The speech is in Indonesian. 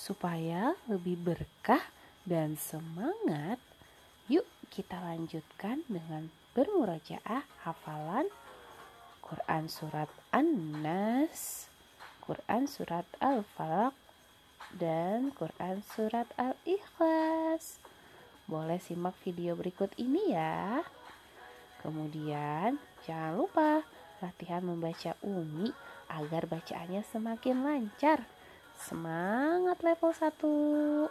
supaya lebih berkah dan semangat. Yuk kita lanjutkan dengan bermurojaah hafalan Quran surat An-Nas, Quran surat Al-Falaq, dan Quran surat Al-Ikhlas. Boleh simak video berikut ini ya. Kemudian jangan lupa latihan membaca Umi agar bacaannya semakin lancar. Semangat level 1.